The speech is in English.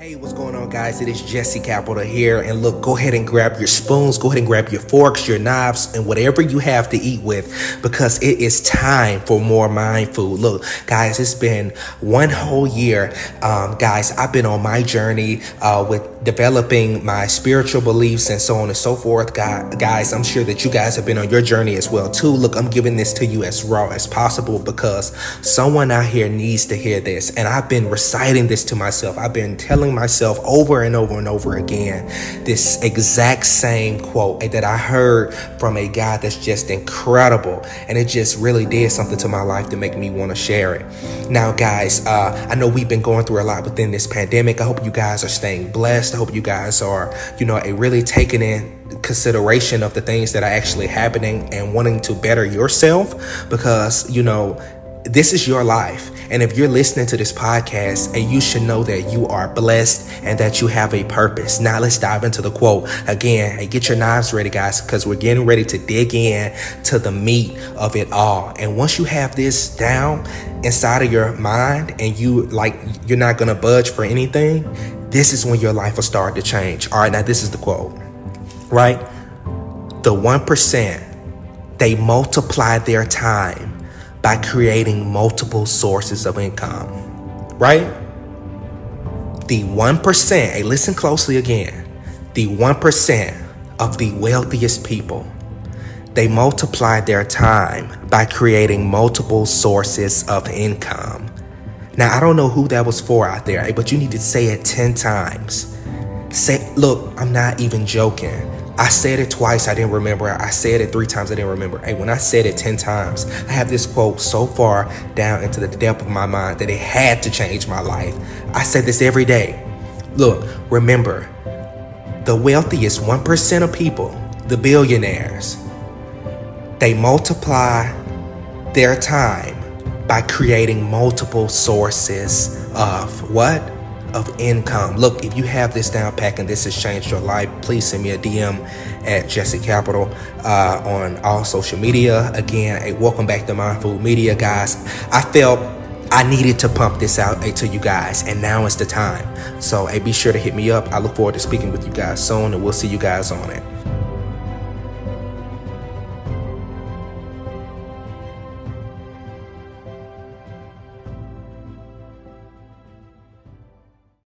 Hey, what's going on, guys? It is Jesse Capital here. And look, go ahead and grab your spoons, go ahead and grab your forks, your knives, and whatever you have to eat with because it is time for more mind food. Look, guys, it's been one whole year. Um, guys, I've been on my journey uh, with developing my spiritual beliefs and so on and so forth. guys, I'm sure that you guys have been on your journey as well, too. Look, I'm giving this to you as raw as possible because someone out here needs to hear this. And I've been reciting this to myself, I've been telling telling myself over and over and over again this exact same quote that I heard from a guy that's just incredible. And it just really did something to my life to make me want to share it. Now, guys, uh, I know we've been going through a lot within this pandemic. I hope you guys are staying blessed. I hope you guys are, you know, a really taking in consideration of the things that are actually happening and wanting to better yourself because, you know, this is your life. And if you're listening to this podcast, and you should know that you are blessed and that you have a purpose. Now let's dive into the quote. Again, and get your knives ready, guys, because we're getting ready to dig in to the meat of it all. And once you have this down inside of your mind and you like you're not gonna budge for anything, this is when your life will start to change. All right, now this is the quote. Right? The one percent, they multiply their time by creating multiple sources of income, right? The 1%, hey, listen closely again. The 1% of the wealthiest people, they multiply their time by creating multiple sources of income. Now, I don't know who that was for out there, but you need to say it 10 times. Say, look, I'm not even joking. I said it twice, I didn't remember. I said it three times, I didn't remember. Hey, when I said it 10 times, I have this quote so far down into the depth of my mind that it had to change my life. I said this every day. Look, remember, the wealthiest 1% of people, the billionaires, they multiply their time by creating multiple sources of what? Of income. Look, if you have this down pack and this has changed your life, please send me a DM at Jesse Capital uh, on all social media. Again, hey, welcome back to Mindful Media, guys. I felt I needed to pump this out to you guys, and now is the time. So, hey, be sure to hit me up. I look forward to speaking with you guys soon, and we'll see you guys on it.